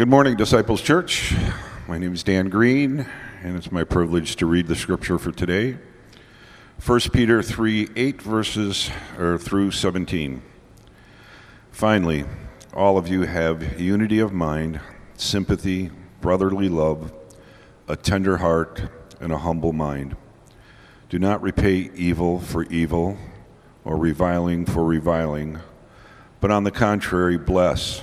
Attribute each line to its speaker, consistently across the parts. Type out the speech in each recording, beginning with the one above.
Speaker 1: Good morning, Disciples Church. My name is Dan Green, and it's my privilege to read the scripture for today. 1 Peter 3 8 verses or through 17. Finally, all of you have unity of mind, sympathy, brotherly love, a tender heart, and a humble mind. Do not repay evil for evil or reviling for reviling, but on the contrary, bless,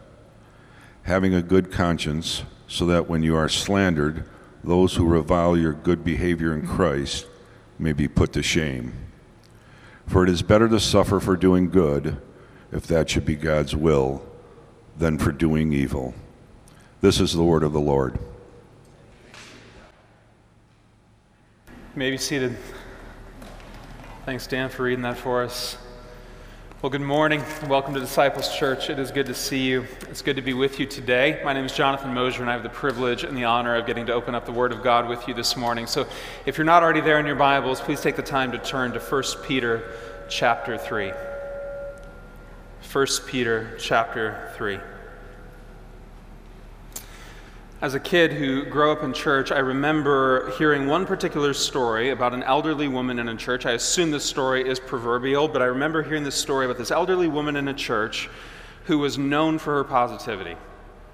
Speaker 1: having a good conscience, so that when you are slandered, those who revile your good behavior in Christ may be put to shame. For it is better to suffer for doing good, if that should be God's will, than for doing evil. This is the word of the Lord.
Speaker 2: You may be seated. Thanks, Dan, for reading that for us. Well, good morning. Welcome to Disciples Church. It is good to see you. It's good to be with you today. My name is Jonathan Moser, and I have the privilege and the honor of getting to open up the Word of God with you this morning. So, if you're not already there in your Bibles, please take the time to turn to 1 Peter chapter 3. 1 Peter chapter 3. As a kid who grew up in church, I remember hearing one particular story about an elderly woman in a church. I assume this story is proverbial, but I remember hearing this story about this elderly woman in a church who was known for her positivity.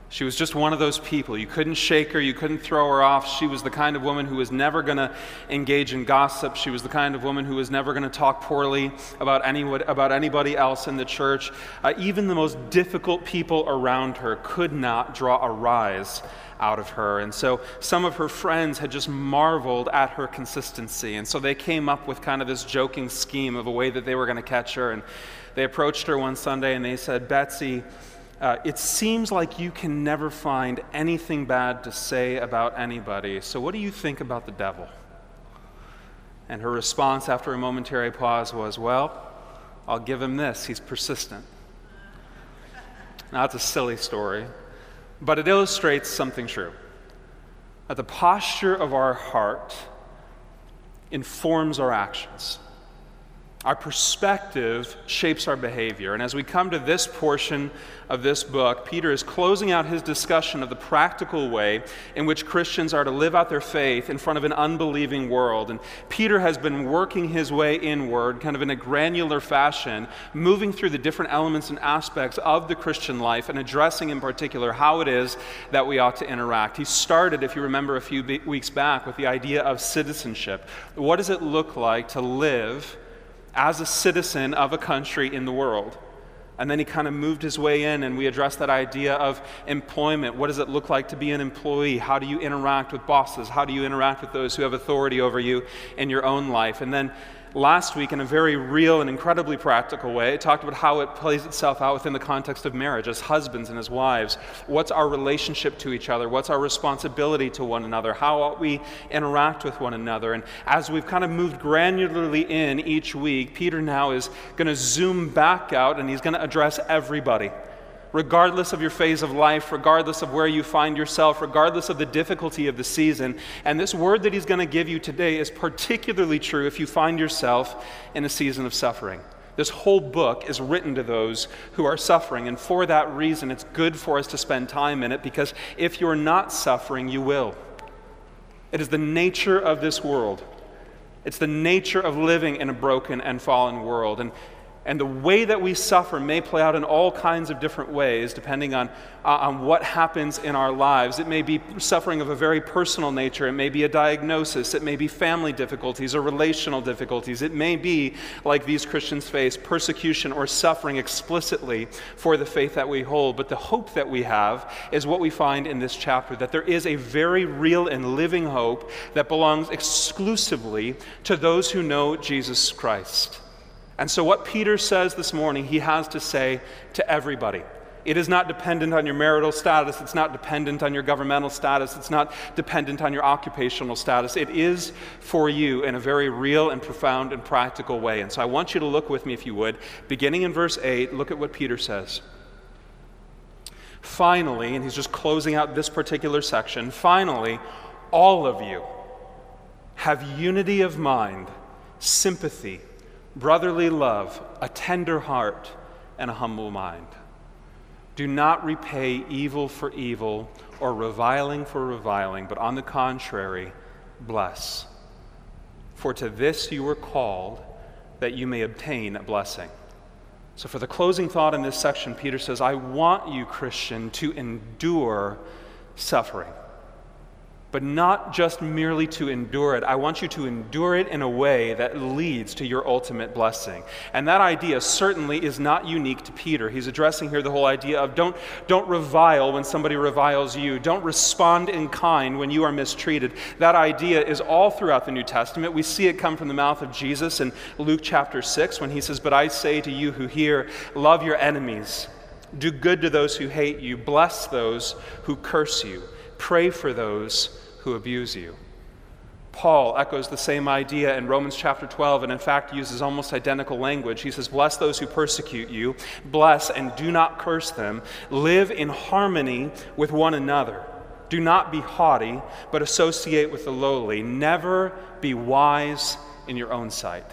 Speaker 2: She was just one of those people. You couldn't shake her, you couldn't throw her off. She was the kind of woman who was never going to engage in gossip. She was the kind of woman who was never going to talk poorly about, any, about anybody else in the church. Uh, even the most difficult people around her could not draw a rise out of her. And so some of her friends had just marveled at her consistency. And so they came up with kind of this joking scheme of a way that they were going to catch her. And they approached her one Sunday and they said, Betsy, uh, it seems like you can never find anything bad to say about anybody. So what do you think about the devil? And her response after a momentary pause was, Well, I'll give him this. He's persistent. Now, that's a silly story. But it illustrates something true that the posture of our heart informs our actions. Our perspective shapes our behavior. And as we come to this portion of this book, Peter is closing out his discussion of the practical way in which Christians are to live out their faith in front of an unbelieving world. And Peter has been working his way inward, kind of in a granular fashion, moving through the different elements and aspects of the Christian life and addressing in particular how it is that we ought to interact. He started, if you remember a few weeks back, with the idea of citizenship. What does it look like to live? As a citizen of a country in the world. And then he kind of moved his way in, and we addressed that idea of employment. What does it look like to be an employee? How do you interact with bosses? How do you interact with those who have authority over you in your own life? And then last week in a very real and incredibly practical way. It talked about how it plays itself out within the context of marriage as husbands and as wives. What's our relationship to each other? What's our responsibility to one another? How ought we interact with one another? And as we've kind of moved granularly in each week, Peter now is going to zoom back out and he's going to address everybody regardless of your phase of life, regardless of where you find yourself, regardless of the difficulty of the season. And this word that he's going to give you today is particularly true if you find yourself in a season of suffering. This whole book is written to those who are suffering. And for that reason, it's good for us to spend time in it because if you're not suffering, you will. It is the nature of this world. It's the nature of living in a broken and fallen world. And And the way that we suffer may play out in all kinds of different ways, depending on, uh, on what happens in our lives. It may be suffering of a very personal nature, it may be a diagnosis, it may be family difficulties or relational difficulties. It may be, like these Christians face, persecution or suffering explicitly for the faith that we hold. But the hope that we have is what we find in this chapter that there is a very real and living hope that belongs exclusively to those who know Jesus Christ. And so, what Peter says this morning, he has to say to everybody. It is not dependent on your marital status. It's not dependent on your governmental status. It's not dependent on your occupational status. It is for you in a very real and profound and practical way. And so I want you to look with me, if you would, beginning in verse 8, look at what Peter says. Finally, and he's just closing out this particular section, finally, all of you have unity of mind, sympathy brotherly love, a tender heart, and a humble mind. Do not repay evil for evil or reviling for reviling, but on the contrary, bless. For to this you were called, that you may obtain a blessing. So, for the closing thought in this section, Peter says, I want you, Christian, to endure suffering but not just merely to endure it. I want you to endure it in a way that leads to your ultimate blessing. And that idea certainly is not unique to Peter. He's addressing here the whole idea of don't, don't revile when somebody reviles you, don't respond in kind when you are mistreated. That idea is all throughout the New Testament. We see it come from the mouth of Jesus in Luke chapter 6 when he says, But I say to you who hear, love your enemies, do good to those who hate you, bless those who curse you. Pray for those who abuse you. Paul echoes the same idea in Romans chapter 12 and, in fact, uses almost identical language. He says, Bless those who persecute you, bless and do not curse them. Live in harmony with one another. Do not be haughty, but associate with the lowly. Never be wise in your own sight.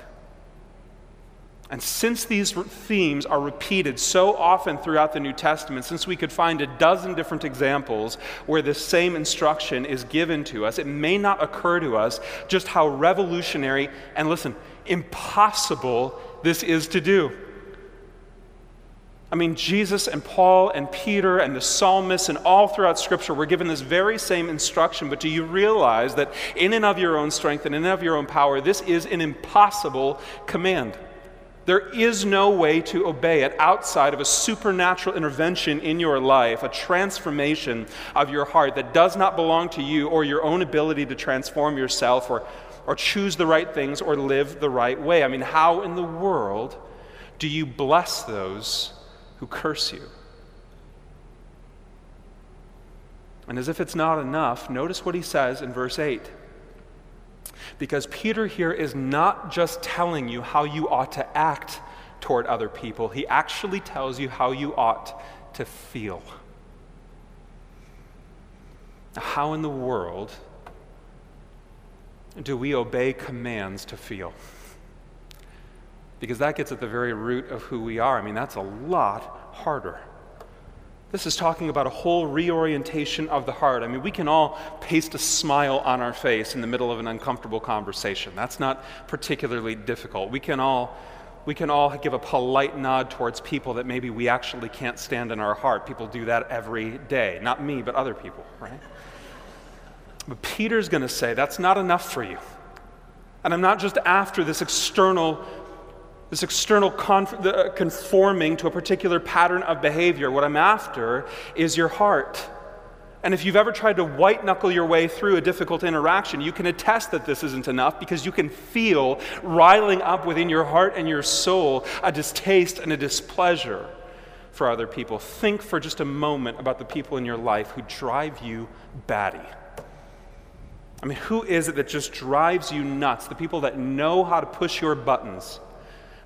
Speaker 2: And since these themes are repeated so often throughout the New Testament, since we could find a dozen different examples where this same instruction is given to us, it may not occur to us just how revolutionary and, listen, impossible this is to do. I mean, Jesus and Paul and Peter and the psalmists and all throughout Scripture were given this very same instruction, but do you realize that in and of your own strength and in and of your own power, this is an impossible command? There is no way to obey it outside of a supernatural intervention in your life, a transformation of your heart that does not belong to you or your own ability to transform yourself or, or choose the right things or live the right way. I mean, how in the world do you bless those who curse you? And as if it's not enough, notice what he says in verse 8. Because Peter here is not just telling you how you ought to act toward other people, he actually tells you how you ought to feel. How in the world do we obey commands to feel? Because that gets at the very root of who we are. I mean, that's a lot harder. This is talking about a whole reorientation of the heart. I mean, we can all paste a smile on our face in the middle of an uncomfortable conversation. That's not particularly difficult. We can all we can all give a polite nod towards people that maybe we actually can't stand in our heart. People do that every day. Not me, but other people, right? But Peter's going to say that's not enough for you. And I'm not just after this external this external uh, conforming to a particular pattern of behavior. What I'm after is your heart. And if you've ever tried to white knuckle your way through a difficult interaction, you can attest that this isn't enough because you can feel riling up within your heart and your soul a distaste and a displeasure for other people. Think for just a moment about the people in your life who drive you batty. I mean, who is it that just drives you nuts? The people that know how to push your buttons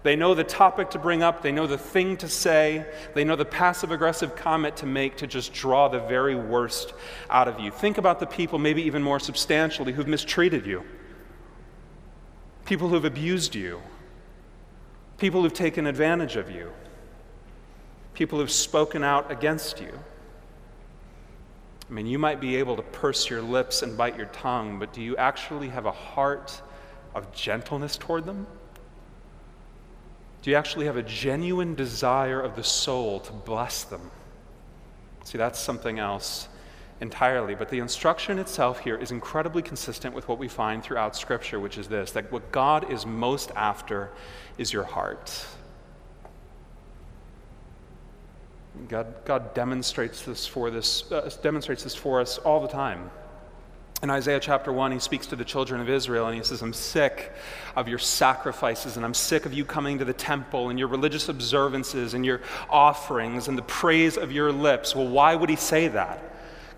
Speaker 2: they know the topic to bring up, they know the thing to say, they know the passive aggressive comment to make to just draw the very worst out of you. Think about the people, maybe even more substantially, who've mistreated you, people who've abused you, people who've taken advantage of you, people who've spoken out against you. I mean, you might be able to purse your lips and bite your tongue, but do you actually have a heart of gentleness toward them? You actually have a genuine desire of the soul to bless them? See, that's something else entirely. But the instruction itself here is incredibly consistent with what we find throughout Scripture, which is this that what God is most after is your heart. God, God demonstrates this for this uh, demonstrates this for us all the time. In Isaiah chapter 1, he speaks to the children of Israel and he says, I'm sick of your sacrifices and I'm sick of you coming to the temple and your religious observances and your offerings and the praise of your lips. Well, why would he say that?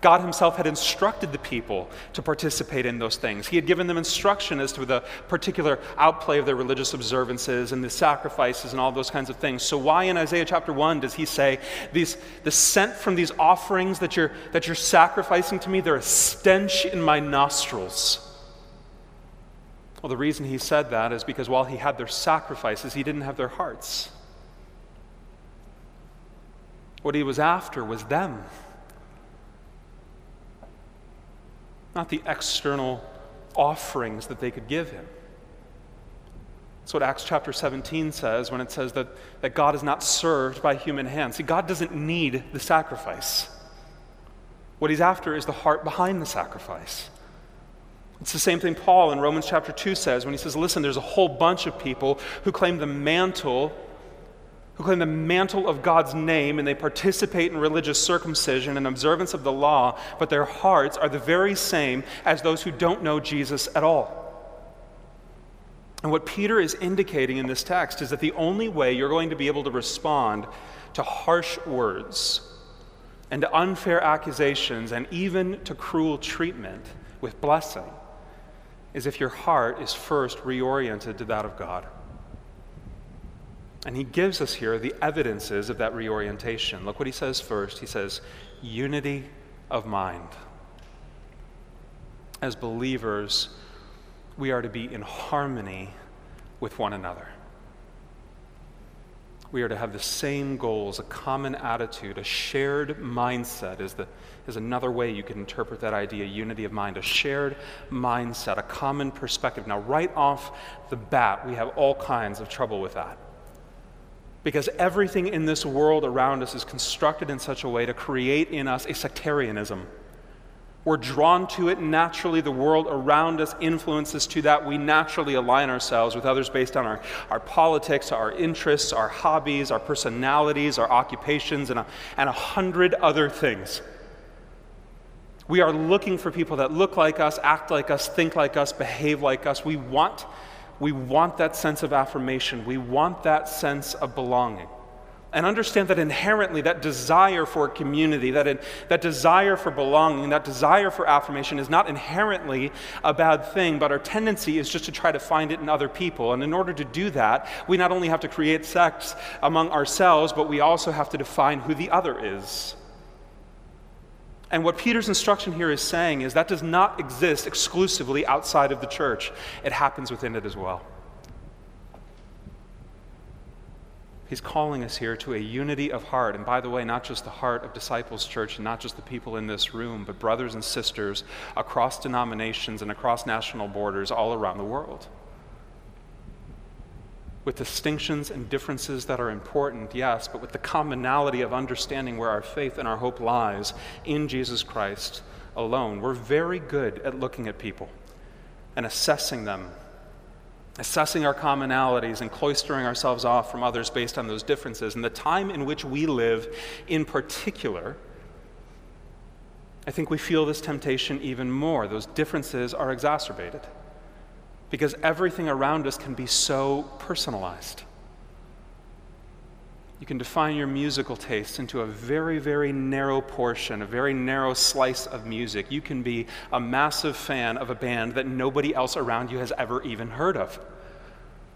Speaker 2: God Himself had instructed the people to participate in those things. He had given them instruction as to the particular outplay of their religious observances and the sacrifices and all those kinds of things. So, why in Isaiah chapter 1 does He say, these, the scent from these offerings that you're, that you're sacrificing to me, they're a stench in my nostrils? Well, the reason He said that is because while He had their sacrifices, He didn't have their hearts. What He was after was them. Not the external offerings that they could give him. That's what Acts chapter 17 says when it says that, that God is not served by human hands. See, God doesn't need the sacrifice. What he's after is the heart behind the sacrifice. It's the same thing Paul in Romans chapter 2 says when he says, Listen, there's a whole bunch of people who claim the mantle who claim the mantle of God's name and they participate in religious circumcision and observance of the law, but their hearts are the very same as those who don't know Jesus at all. And what Peter is indicating in this text is that the only way you're going to be able to respond to harsh words and to unfair accusations and even to cruel treatment with blessing is if your heart is first reoriented to that of God. And he gives us here the evidences of that reorientation. Look what he says first. He says, unity of mind. As believers, we are to be in harmony with one another. We are to have the same goals, a common attitude, a shared mindset is, the, is another way you can interpret that idea unity of mind, a shared mindset, a common perspective. Now, right off the bat, we have all kinds of trouble with that. Because everything in this world around us is constructed in such a way to create in us a sectarianism. We're drawn to it naturally. The world around us influences to that. We naturally align ourselves with others based on our, our politics, our interests, our hobbies, our personalities, our occupations, and a, and a hundred other things. We are looking for people that look like us, act like us, think like us, behave like us. We want we want that sense of affirmation. We want that sense of belonging. And understand that inherently, that desire for community, that, in, that desire for belonging, that desire for affirmation is not inherently a bad thing, but our tendency is just to try to find it in other people. And in order to do that, we not only have to create sects among ourselves, but we also have to define who the other is. And what Peter's instruction here is saying is that does not exist exclusively outside of the church, it happens within it as well. He's calling us here to a unity of heart. And by the way, not just the heart of Disciples Church and not just the people in this room, but brothers and sisters across denominations and across national borders all around the world with distinctions and differences that are important, yes, but with the commonality of understanding where our faith and our hope lies in Jesus Christ alone. We're very good at looking at people and assessing them, assessing our commonalities and cloistering ourselves off from others based on those differences. And the time in which we live, in particular, I think we feel this temptation even more. Those differences are exacerbated because everything around us can be so personalized. You can define your musical taste into a very, very narrow portion, a very narrow slice of music. You can be a massive fan of a band that nobody else around you has ever even heard of.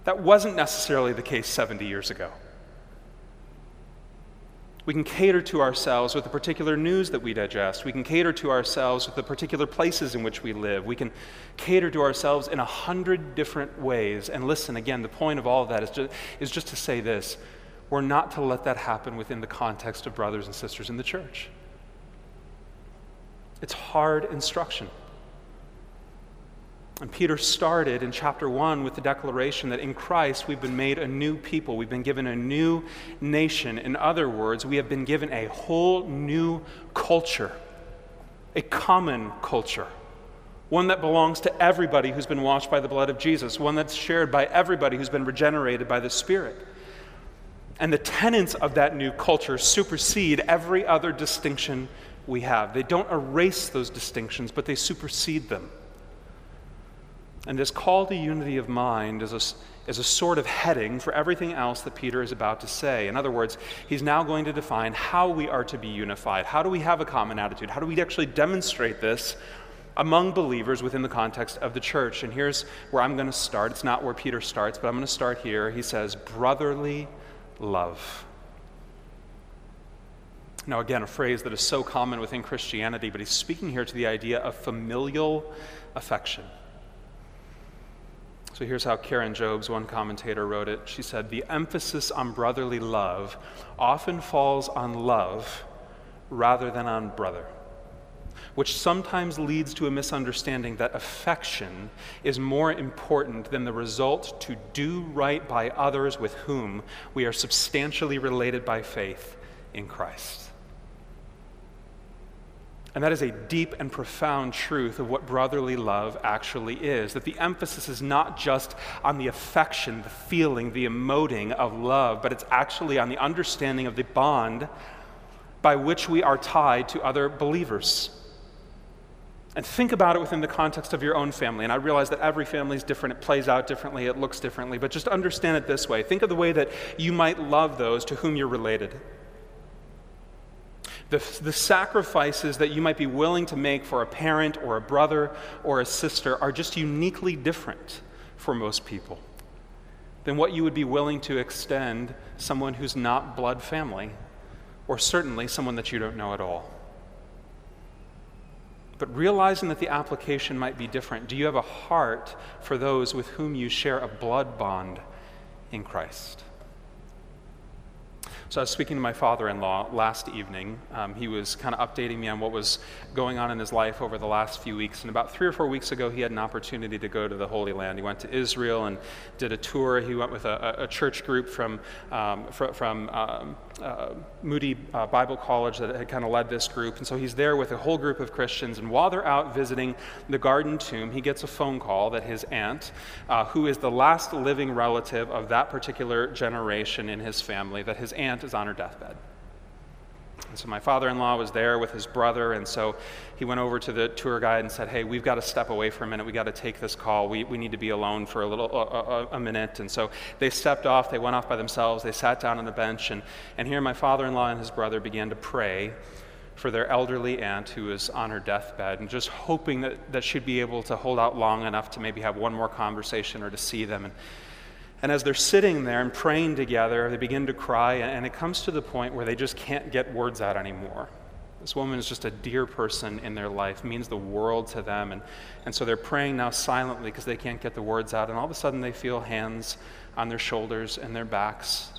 Speaker 2: That wasn't necessarily the case 70 years ago. We can cater to ourselves with the particular news that we digest. We can cater to ourselves with the particular places in which we live. We can cater to ourselves in a hundred different ways. And listen, again, the point of all of that is just, is just to say this we're not to let that happen within the context of brothers and sisters in the church. It's hard instruction. And Peter started in chapter 1 with the declaration that in Christ we've been made a new people. We've been given a new nation. In other words, we have been given a whole new culture, a common culture, one that belongs to everybody who's been washed by the blood of Jesus, one that's shared by everybody who's been regenerated by the Spirit. And the tenets of that new culture supersede every other distinction we have. They don't erase those distinctions, but they supersede them. And this call to unity of mind is a, is a sort of heading for everything else that Peter is about to say. In other words, he's now going to define how we are to be unified. How do we have a common attitude? How do we actually demonstrate this among believers within the context of the church? And here's where I'm going to start. It's not where Peter starts, but I'm going to start here. He says, brotherly love. Now, again, a phrase that is so common within Christianity, but he's speaking here to the idea of familial affection. So here's how Karen Jobes, one commentator, wrote it. She said, The emphasis on brotherly love often falls on love rather than on brother, which sometimes leads to a misunderstanding that affection is more important than the result to do right by others with whom we are substantially related by faith in Christ. And that is a deep and profound truth of what brotherly love actually is. That the emphasis is not just on the affection, the feeling, the emoting of love, but it's actually on the understanding of the bond by which we are tied to other believers. And think about it within the context of your own family. And I realize that every family is different, it plays out differently, it looks differently, but just understand it this way. Think of the way that you might love those to whom you're related the, the sacrifices that you might be willing to make for a parent or a brother or a sister are just uniquely different for most people than what you would be willing to extend someone who's not blood family, or certainly someone that you don't know at all. But realizing that the application might be different, do you have a heart for those with whom you share a blood bond in Christ? So I was speaking to my father in law last evening. Um, he was kind of updating me on what was going on in his life over the last few weeks. And about three or four weeks ago, he had an opportunity to go to the Holy Land. He went to Israel and did a tour. He went with a, a church group from, um, fr- from um, uh, Moody uh, Bible College that had kind of led this group. And so he's there with a whole group of Christians. And while they're out visiting the Garden Tomb, he gets a phone call that his aunt, uh, who is the last living relative of that particular generation in his family, that his aunt is on her deathbed. And so my father in law was there with his brother, and so he went over to the tour guide and said, Hey, we've got to step away for a minute. We've got to take this call. We, we need to be alone for a little a, a, a minute. And so they stepped off, they went off by themselves, they sat down on a bench, and, and here my father in law and his brother began to pray for their elderly aunt who was on her deathbed and just hoping that, that she'd be able to hold out long enough to maybe have one more conversation or to see them. And, and as they're sitting there and praying together, they begin to cry, and it comes to the point where they just can't get words out anymore. This woman is just a dear person in their life, means the world to them. And, and so they're praying now silently because they can't get the words out. And all of a sudden, they feel hands on their shoulders and their backs.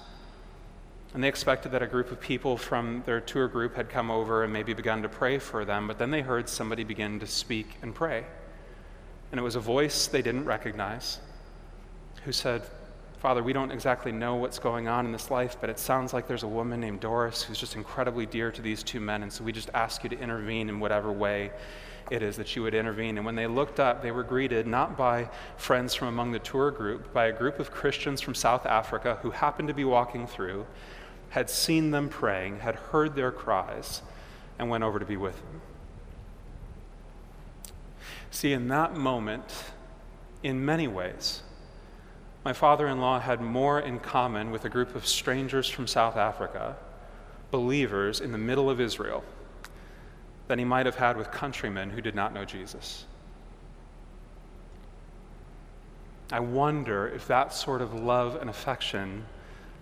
Speaker 2: And they expected that a group of people from their tour group had come over and maybe begun to pray for them. But then they heard somebody begin to speak and pray. And it was a voice they didn't recognize who said, Father, we don't exactly know what's going on in this life, but it sounds like there's a woman named Doris who's just incredibly dear to these two men. And so we just ask you to intervene in whatever way it is that you would intervene. And when they looked up, they were greeted not by friends from among the tour group, by a group of Christians from South Africa who happened to be walking through, had seen them praying, had heard their cries, and went over to be with them. See, in that moment, in many ways, my father in law had more in common with a group of strangers from South Africa, believers in the middle of Israel, than he might have had with countrymen who did not know Jesus. I wonder if that sort of love and affection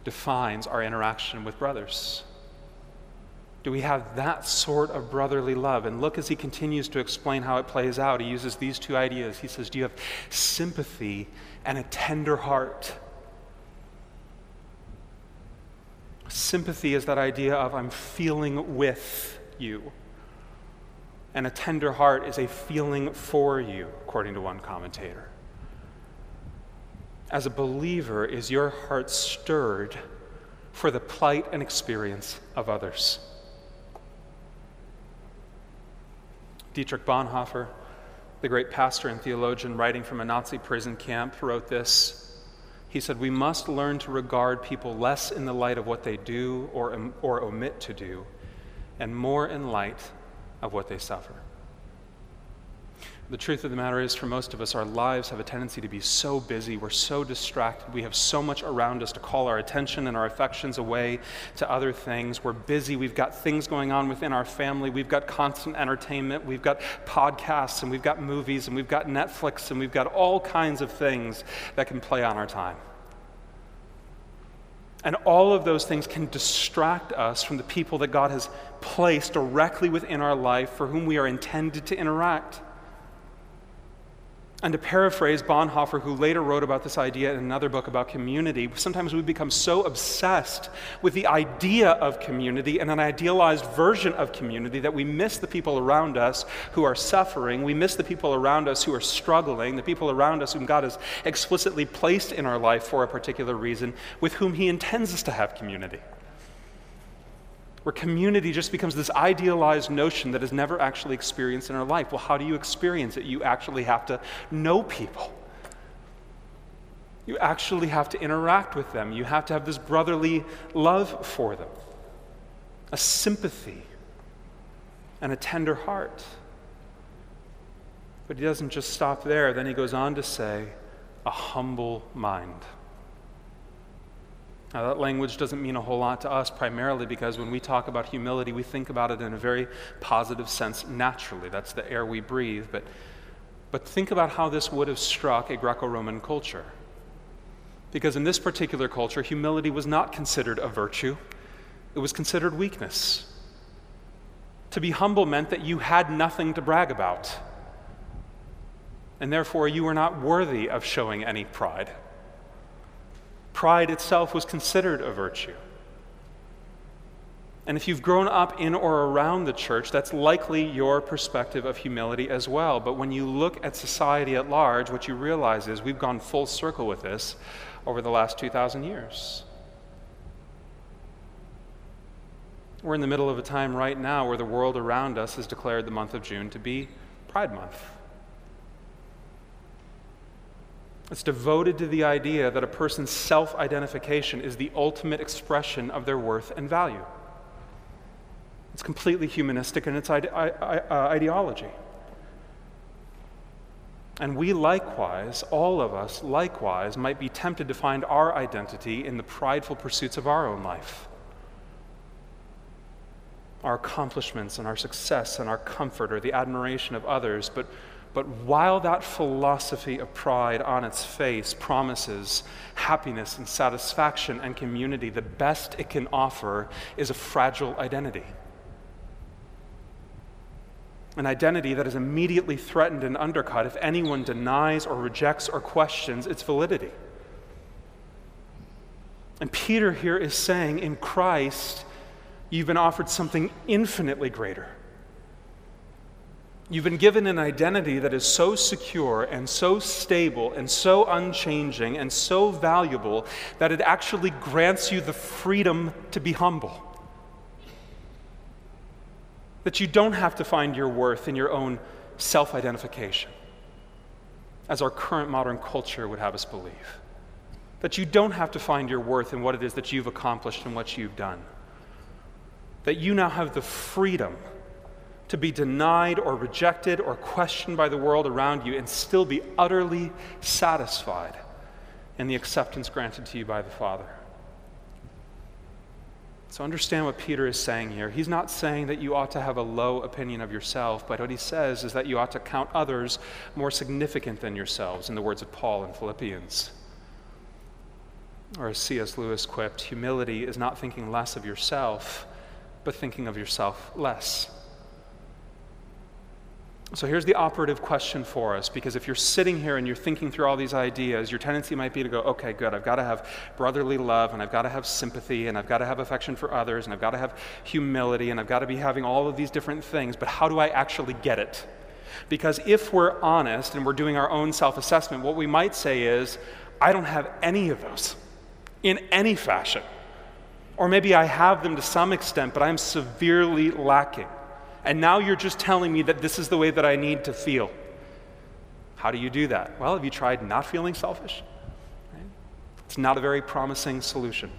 Speaker 2: defines our interaction with brothers. Do we have that sort of brotherly love? And look as he continues to explain how it plays out. He uses these two ideas. He says, Do you have sympathy and a tender heart? Sympathy is that idea of I'm feeling with you. And a tender heart is a feeling for you, according to one commentator. As a believer, is your heart stirred for the plight and experience of others? Dietrich Bonhoeffer, the great pastor and theologian writing from a Nazi prison camp, wrote this. He said, We must learn to regard people less in the light of what they do or, or omit to do, and more in light of what they suffer. The truth of the matter is, for most of us, our lives have a tendency to be so busy, we're so distracted, we have so much around us to call our attention and our affections away to other things. We're busy, we've got things going on within our family, we've got constant entertainment, we've got podcasts, and we've got movies, and we've got Netflix, and we've got all kinds of things that can play on our time. And all of those things can distract us from the people that God has placed directly within our life for whom we are intended to interact. And to paraphrase Bonhoeffer, who later wrote about this idea in another book about community, sometimes we become so obsessed with the idea of community and an idealized version of community that we miss the people around us who are suffering. We miss the people around us who are struggling, the people around us whom God has explicitly placed in our life for a particular reason, with whom He intends us to have community where community just becomes this idealized notion that is never actually experienced in our life. Well, how do you experience it? You actually have to know people. You actually have to interact with them. You have to have this brotherly love for them, a sympathy, and a tender heart. But he doesn't just stop there. Then he goes on to say, a humble mind. Now, that language doesn't mean a whole lot to us primarily because when we talk about humility, we think about it in a very positive sense naturally. That's the air we breathe. But, but think about how this would have struck a Greco Roman culture. Because in this particular culture, humility was not considered a virtue, it was considered weakness. To be humble meant that you had nothing to brag about, and therefore you were not worthy of showing any pride. Pride itself was considered a virtue. And if you've grown up in or around the church, that's likely your perspective of humility as well. But when you look at society at large, what you realize is we've gone full circle with this over the last 2,000 years. We're in the middle of a time right now where the world around us has declared the month of June to be Pride Month. It's devoted to the idea that a person's self identification is the ultimate expression of their worth and value. It's completely humanistic in its ide- uh, ideology. And we likewise, all of us likewise, might be tempted to find our identity in the prideful pursuits of our own life. Our accomplishments and our success and our comfort or the admiration of others, but but while that philosophy of pride on its face promises happiness and satisfaction and community, the best it can offer is a fragile identity. An identity that is immediately threatened and undercut if anyone denies or rejects or questions its validity. And Peter here is saying, in Christ, you've been offered something infinitely greater You've been given an identity that is so secure and so stable and so unchanging and so valuable that it actually grants you the freedom to be humble. That you don't have to find your worth in your own self identification, as our current modern culture would have us believe. That you don't have to find your worth in what it is that you've accomplished and what you've done. That you now have the freedom to be denied or rejected or questioned by the world around you and still be utterly satisfied in the acceptance granted to you by the Father. So understand what Peter is saying here. He's not saying that you ought to have a low opinion of yourself, but what he says is that you ought to count others more significant than yourselves, in the words of Paul in Philippians. Or as C.S. Lewis quipped, humility is not thinking less of yourself, but thinking of yourself less. So here's the operative question for us because if you're sitting here and you're thinking through all these ideas, your tendency might be to go, okay, good, I've got to have brotherly love and I've got to have sympathy and I've got to have affection for others and I've got to have humility and I've got to be having all of these different things, but how do I actually get it? Because if we're honest and we're doing our own self assessment, what we might say is, I don't have any of those in any fashion. Or maybe I have them to some extent, but I'm severely lacking and now you're just telling me that this is the way that I need to feel. How do you do that? Well, have you tried not feeling selfish? It's not a very promising solution.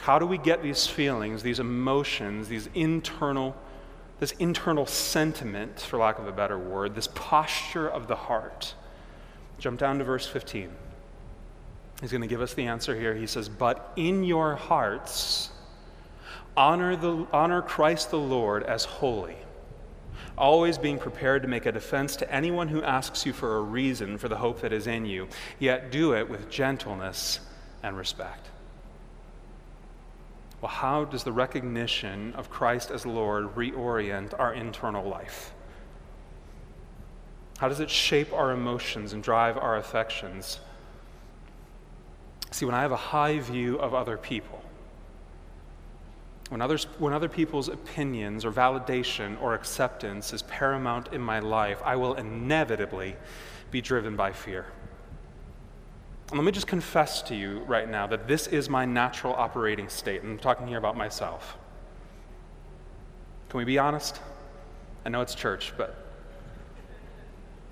Speaker 2: How do we get these feelings, these emotions, these internal, this internal sentiment, for lack of a better word, this posture of the heart? Jump down to verse 15. He's going to give us the answer here. He says, But in your hearts, Honor, the, honor Christ the Lord as holy, always being prepared to make a defense to anyone who asks you for a reason for the hope that is in you, yet do it with gentleness and respect. Well, how does the recognition of Christ as Lord reorient our internal life? How does it shape our emotions and drive our affections? See, when I have a high view of other people, when, others, when other people's opinions or validation or acceptance is paramount in my life, I will inevitably be driven by fear. And let me just confess to you right now that this is my natural operating state. And I'm talking here about myself. Can we be honest? I know it's church, but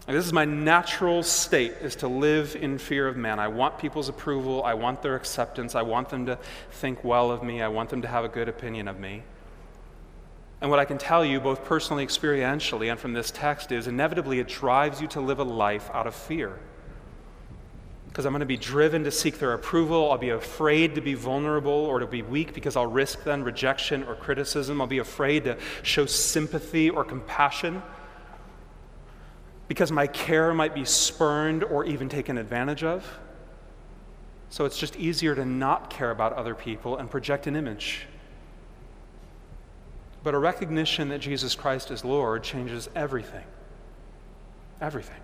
Speaker 2: this is my natural state is to live in fear of man. I want people's approval. I want their acceptance. I want them to think well of me. I want them to have a good opinion of me. And what I can tell you, both personally, experientially, and from this text, is inevitably it drives you to live a life out of fear. Because I'm going to be driven to seek their approval. I'll be afraid to be vulnerable or to be weak because I'll risk then rejection or criticism. I'll be afraid to show sympathy or compassion because my care might be spurned or even taken advantage of. So it's just easier to not care about other people and project an image. But a recognition that Jesus Christ is Lord changes everything. Everything.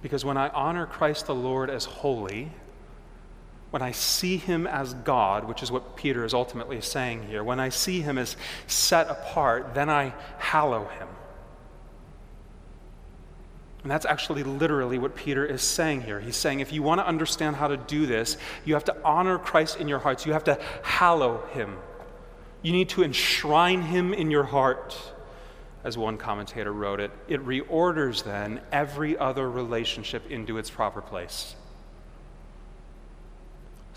Speaker 2: Because when I honor Christ the Lord as holy, when I see him as God, which is what Peter is ultimately saying here, when I see him as set apart, then I hallow him. And that's actually literally what Peter is saying here. He's saying if you want to understand how to do this, you have to honor Christ in your hearts. You have to hallow him. You need to enshrine him in your heart. As one commentator wrote it, it reorders then every other relationship into its proper place.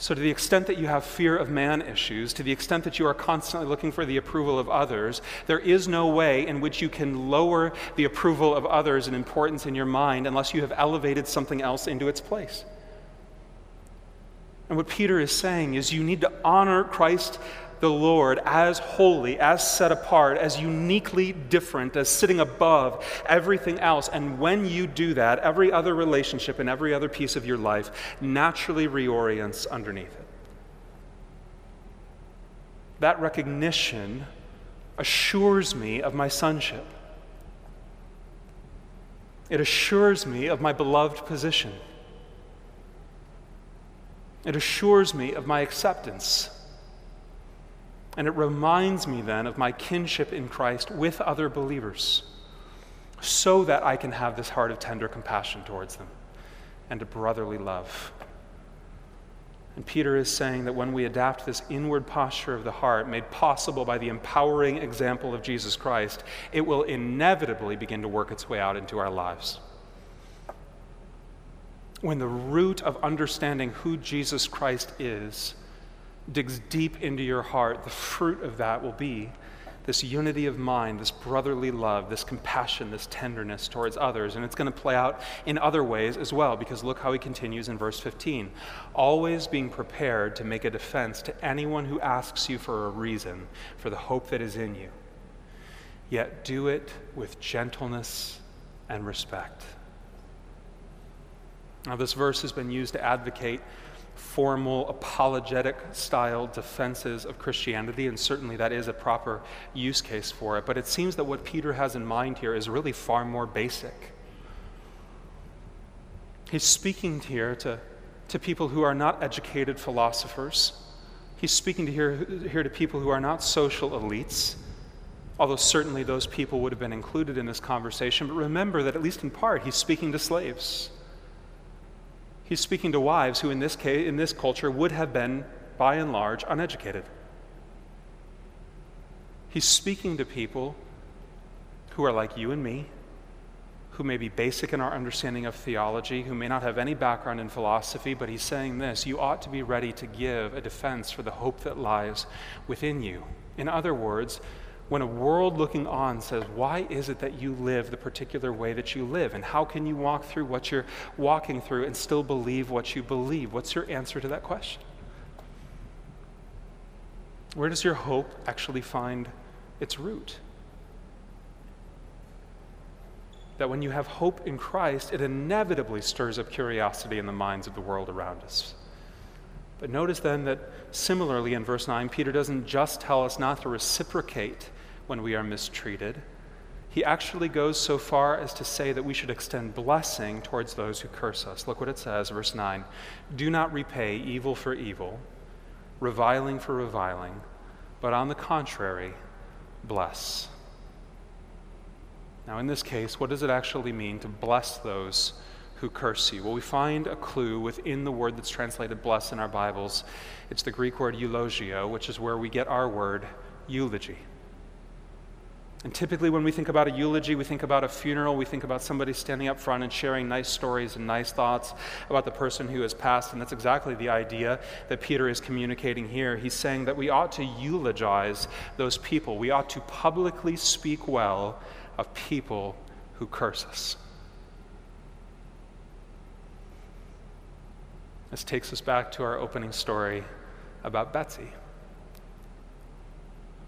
Speaker 2: So, to the extent that you have fear of man issues, to the extent that you are constantly looking for the approval of others, there is no way in which you can lower the approval of others in importance in your mind unless you have elevated something else into its place. And what Peter is saying is you need to honor Christ the Lord as holy, as set apart, as uniquely different, as sitting above everything else. And when you do that, every other relationship and every other piece of your life naturally reorients underneath it. That recognition assures me of my sonship. It assures me of my beloved position. It assures me of my acceptance. And it reminds me then of my kinship in Christ with other believers so that I can have this heart of tender compassion towards them and a brotherly love. And Peter is saying that when we adapt this inward posture of the heart, made possible by the empowering example of Jesus Christ, it will inevitably begin to work its way out into our lives. When the root of understanding who Jesus Christ is digs deep into your heart, the fruit of that will be this unity of mind, this brotherly love, this compassion, this tenderness towards others. And it's going to play out in other ways as well, because look how he continues in verse 15. Always being prepared to make a defense to anyone who asks you for a reason for the hope that is in you. Yet do it with gentleness and respect. Now, this verse has been used to advocate formal, apologetic style defenses of Christianity, and certainly that is a proper use case for it. But it seems that what Peter has in mind here is really far more basic. He's speaking here to, to people who are not educated philosophers. He's speaking to here, here to people who are not social elites, although certainly those people would have been included in this conversation. But remember that, at least in part, he's speaking to slaves. He's speaking to wives who, in this, case, in this culture, would have been, by and large, uneducated. He's speaking to people who are like you and me, who may be basic in our understanding of theology, who may not have any background in philosophy, but he's saying this you ought to be ready to give a defense for the hope that lies within you. In other words, when a world looking on says, Why is it that you live the particular way that you live? And how can you walk through what you're walking through and still believe what you believe? What's your answer to that question? Where does your hope actually find its root? That when you have hope in Christ, it inevitably stirs up curiosity in the minds of the world around us. But notice then that similarly in verse 9, Peter doesn't just tell us not to reciprocate when we are mistreated. He actually goes so far as to say that we should extend blessing towards those who curse us. Look what it says, verse 9 Do not repay evil for evil, reviling for reviling, but on the contrary, bless. Now, in this case, what does it actually mean to bless those who curse you? Well, we find a clue within the word that's translated bless in our Bibles. It's the Greek word eulogeo, which is where we get our word eulogy. And typically, when we think about a eulogy, we think about a funeral, we think about somebody standing up front and sharing nice stories and nice thoughts about the person who has passed. And that's exactly the idea that Peter is communicating here. He's saying that we ought to eulogize those people, we ought to publicly speak well of people who curse us. This takes us back to our opening story about Betsy.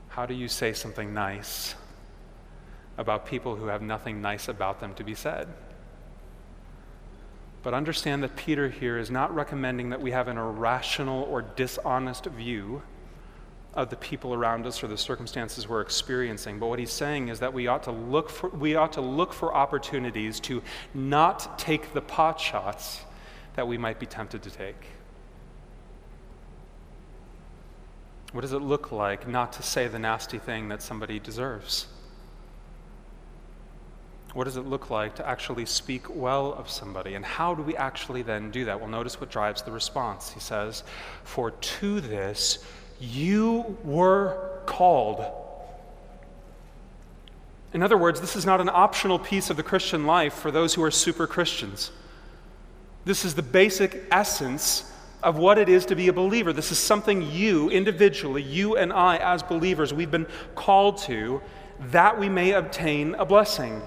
Speaker 2: How do you say something nice? About people who have nothing nice about them to be said. But understand that Peter here is not recommending that we have an irrational or dishonest view of the people around us or the circumstances we're experiencing. But what he's saying is that we ought to look for, we ought to look for opportunities to not take the pot shots that we might be tempted to take. What does it look like not to say the nasty thing that somebody deserves? What does it look like to actually speak well of somebody? And how do we actually then do that? Well, notice what drives the response. He says, For to this you were called. In other words, this is not an optional piece of the Christian life for those who are super Christians. This is the basic essence of what it is to be a believer. This is something you, individually, you and I, as believers, we've been called to that we may obtain a blessing.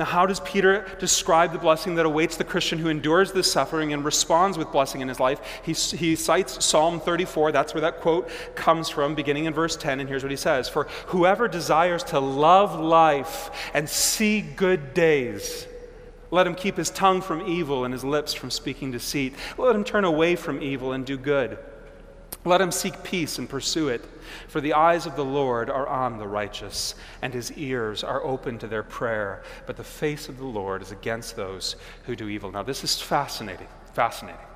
Speaker 2: Now, how does Peter describe the blessing that awaits the Christian who endures this suffering and responds with blessing in his life? He, he cites Psalm 34. That's where that quote comes from, beginning in verse 10. And here's what he says For whoever desires to love life and see good days, let him keep his tongue from evil and his lips from speaking deceit. Let him turn away from evil and do good. Let him seek peace and pursue it. For the eyes of the Lord are on the righteous, and his ears are open to their prayer. But the face of the Lord is against those who do evil. Now, this is fascinating. Fascinating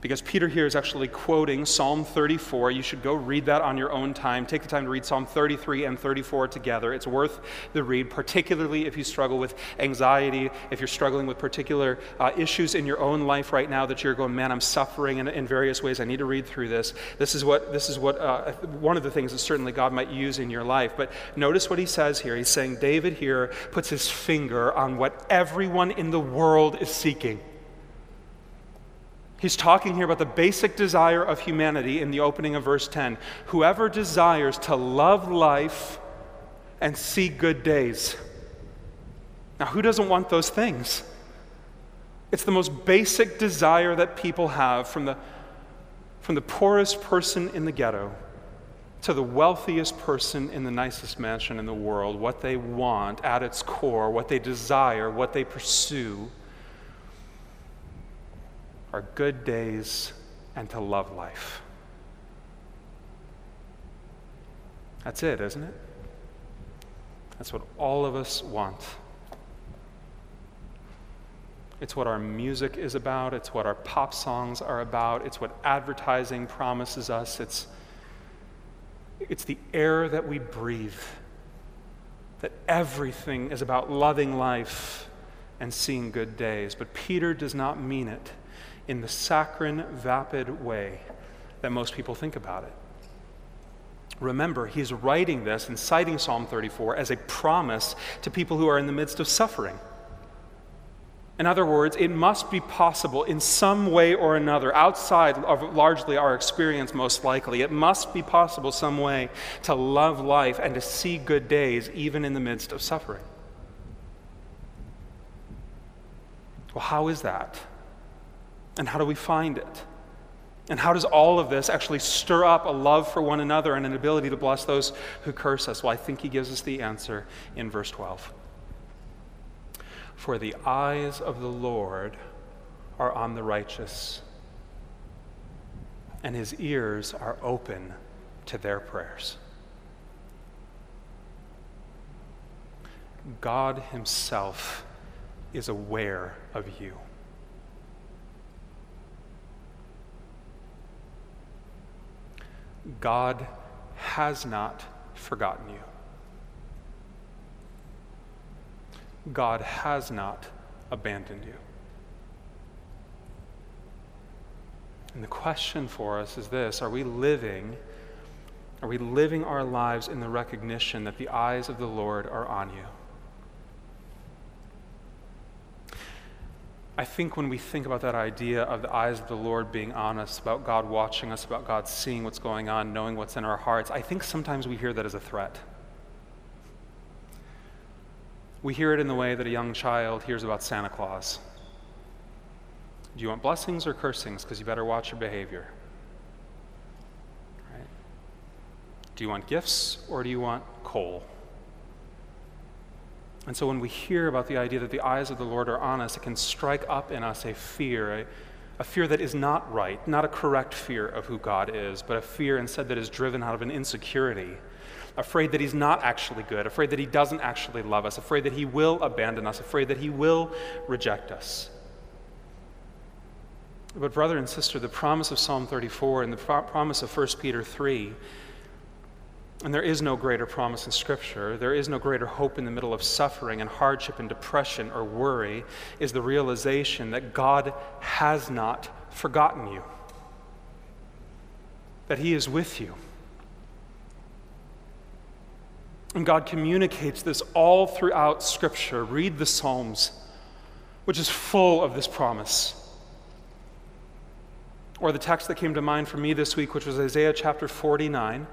Speaker 2: because Peter here is actually quoting Psalm 34. You should go read that on your own time. Take the time to read Psalm 33 and 34 together. It's worth the read, particularly if you struggle with anxiety, if you're struggling with particular uh, issues in your own life right now that you're going, man, I'm suffering in, in various ways. I need to read through this. This is what, this is what uh, one of the things that certainly God might use in your life. But notice what he says here. He's saying David here puts his finger on what everyone in the world is seeking. He's talking here about the basic desire of humanity in the opening of verse 10. Whoever desires to love life and see good days. Now, who doesn't want those things? It's the most basic desire that people have from the, from the poorest person in the ghetto to the wealthiest person in the nicest mansion in the world. What they want at its core, what they desire, what they pursue are good days and to love life. That's it, isn't it? That's what all of us want. It's what our music is about. It's what our pop songs are about. It's what advertising promises us. It's, it's the air that we breathe. That everything is about loving life and seeing good days. But Peter does not mean it in the saccharine, vapid way that most people think about it. Remember, he's writing this and citing Psalm 34 as a promise to people who are in the midst of suffering. In other words, it must be possible in some way or another, outside of largely our experience, most likely, it must be possible some way to love life and to see good days even in the midst of suffering. Well, how is that? And how do we find it? And how does all of this actually stir up a love for one another and an ability to bless those who curse us? Well, I think he gives us the answer in verse 12. For the eyes of the Lord are on the righteous, and his ears are open to their prayers. God himself is aware of you. God has not forgotten you. God has not abandoned you. And the question for us is this Are we living? Are we living our lives in the recognition that the eyes of the Lord are on you? I think when we think about that idea of the eyes of the Lord being on us, about God watching us, about God seeing what's going on, knowing what's in our hearts, I think sometimes we hear that as a threat. We hear it in the way that a young child hears about Santa Claus. Do you want blessings or cursings? Because you better watch your behavior. Right? Do you want gifts or do you want coal? And so when we hear about the idea that the eyes of the Lord are on us, it can strike up in us a fear, a, a, fear that is not right, not a correct fear of who God is, but a fear instead that is driven out of an insecurity, afraid that He's not actually good, afraid that He doesn't actually love us, afraid that He will abandon us, afraid that He will reject us. But, brother and sister, the promise of Psalm 34 and the promise of 1 Peter 3 and there is no greater promise in Scripture, there is no greater hope in the middle of suffering and hardship and depression or worry, is the realization that God has not forgotten you, that He is with you. And God communicates this all throughout Scripture. Read the Psalms, which is full of this promise. Or the text that came to mind for me this week, which was Isaiah chapter 49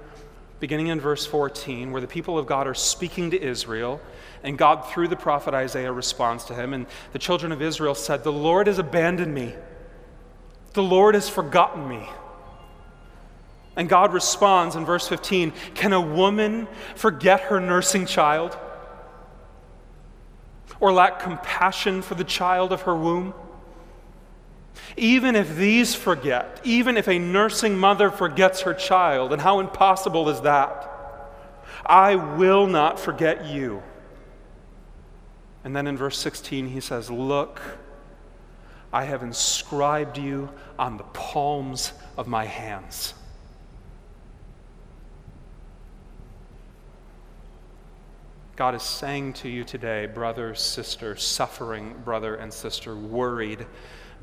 Speaker 2: beginning in verse 14, where the people of God are speaking to Israel, and God, through the prophet Isaiah, responds to him. And the children of Israel said, The Lord has abandoned me, the Lord has forgotten me. And God responds in verse 15 Can a woman forget her nursing child? Or lack compassion for the child of her womb? Even if these forget, even if a nursing mother forgets her child, and how impossible is that? I will not forget you. And then in verse 16, he says, Look, I have inscribed you on the palms of my hands. God is saying to you today, brother, sister, suffering brother and sister, worried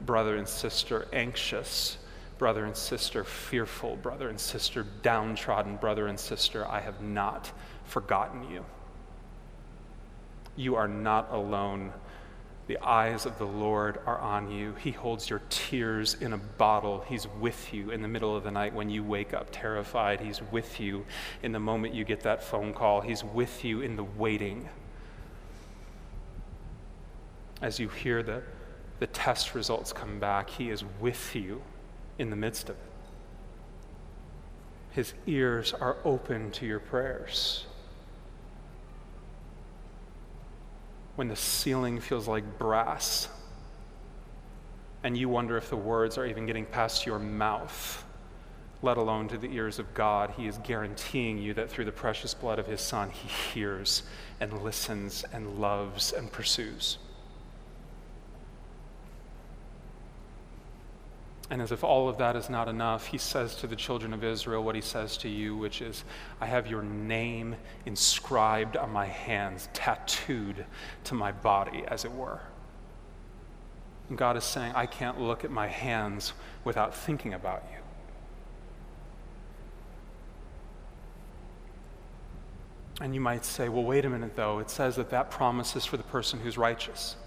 Speaker 2: brother and sister anxious, brother and sister fearful, brother and sister downtrodden, brother and sister, I have not forgotten you. You are not alone. The eyes of the Lord are on you. He holds your tears in a bottle. He's with you in the middle of the night when you wake up terrified. He's with you in the moment you get that phone call. He's with you in the waiting. As you hear the the test results come back, He is with you in the midst of it. His ears are open to your prayers. When the ceiling feels like brass and you wonder if the words are even getting past your mouth, let alone to the ears of God, He is guaranteeing you that through the precious blood of His Son, He hears and listens and loves and pursues. And as if all of that is not enough, he says to the children of Israel what he says to you, which is, I have your name inscribed on my hands, tattooed to my body, as it were. And God is saying, I can't look at my hands without thinking about you. And you might say, well, wait a minute, though. It says that that promise is for the person who's righteous.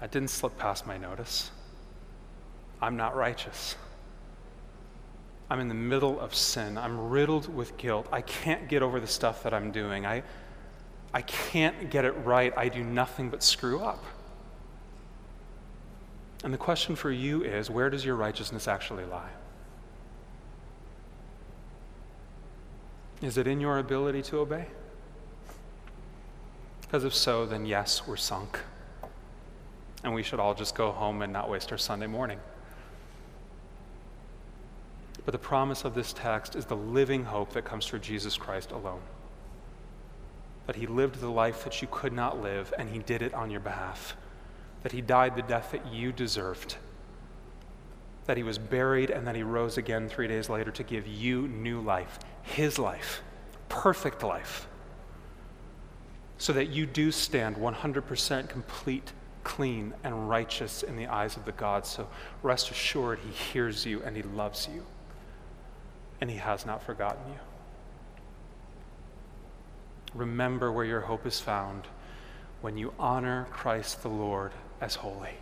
Speaker 2: That didn't slip past my notice. I'm not righteous. I'm in the middle of sin. I'm riddled with guilt. I can't get over the stuff that I'm doing. I, I can't get it right. I do nothing but screw up. And the question for you is where does your righteousness actually lie? Is it in your ability to obey? Because if so, then yes, we're sunk. And we should all just go home and not waste our Sunday morning. But the promise of this text is the living hope that comes through Jesus Christ alone. That he lived the life that you could not live, and he did it on your behalf. That he died the death that you deserved. That he was buried, and that he rose again three days later to give you new life, his life, perfect life. So that you do stand 100% complete clean and righteous in the eyes of the God. So rest assured, He hears you and He loves you and He has not forgotten you. Remember where your hope is found when you honor Christ the Lord as holy.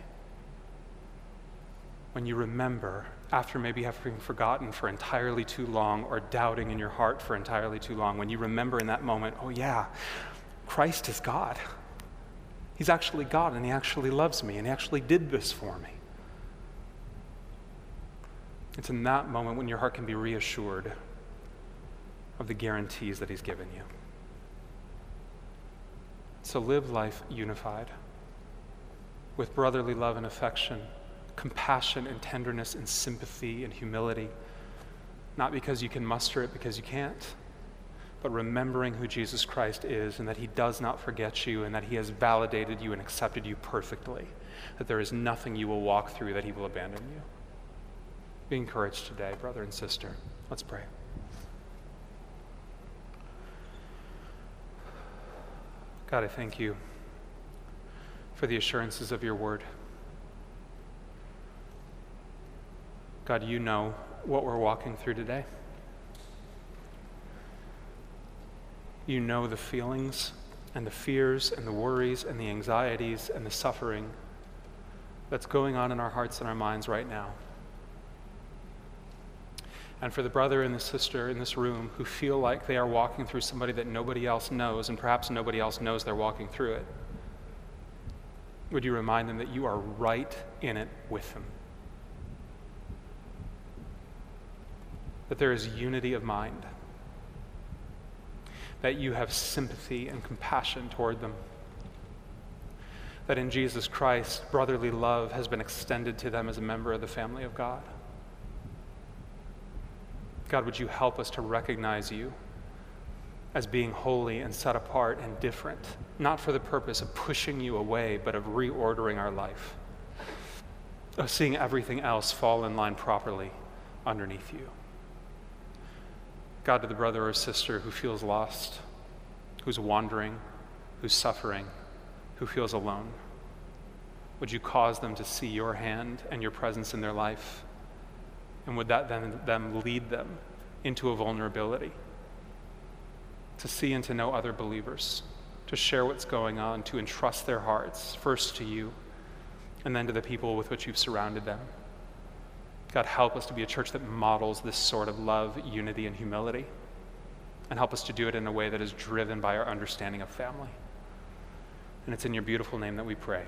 Speaker 2: When you remember, after maybe having forgotten for entirely too long or doubting in your heart for entirely too long, when you remember in that moment, oh, yeah, Christ is God. He's actually God and He actually loves me and He actually did this for me. It's in that moment when your heart can be reassured of the guarantees that He's given you. So live life unified with brotherly love and affection, compassion and tenderness and sympathy and humility, not because you can muster it because you can't, but remembering who Jesus Christ is and that He does not forget you and that He has validated you and accepted you perfectly, that there is nothing you will walk through that He will abandon you. Be encouraged today, brother and sister. Let's pray. God, I thank you for the assurances of your word. God, you know what we're walking through today. You know the feelings and the fears and the worries and the anxieties and the suffering that's going on in our hearts and our minds right now and for the brother and the sister in this room who feel like they are walking through somebody that nobody else knows, and perhaps nobody else knows they're walking through it, would you remind them that you are right in it with them? That there is unity of mind, that you have sympathy and compassion toward them that in Jesus Christ, brotherly love has been extended to them as a member of the family of God. God, would you help us to recognize you as being holy and set apart and different, not for the purpose of pushing you away, but of reordering our life, of seeing everything else fall in line properly underneath you. God, to the brother or sister who feels lost, who's wandering, who's suffering, who feels alone, would you cause them to see your hand and your presence in their life? And would that then them lead them into a vulnerability? To see and to know other believers, to share what's going on, to entrust their hearts first to you and then to the people with which you've surrounded them. God, help us to be a church that models this sort of love, unity, and humility. And help us to do it in a way that is driven by our understanding of family. And it's in your beautiful name that we pray.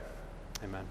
Speaker 2: Amen.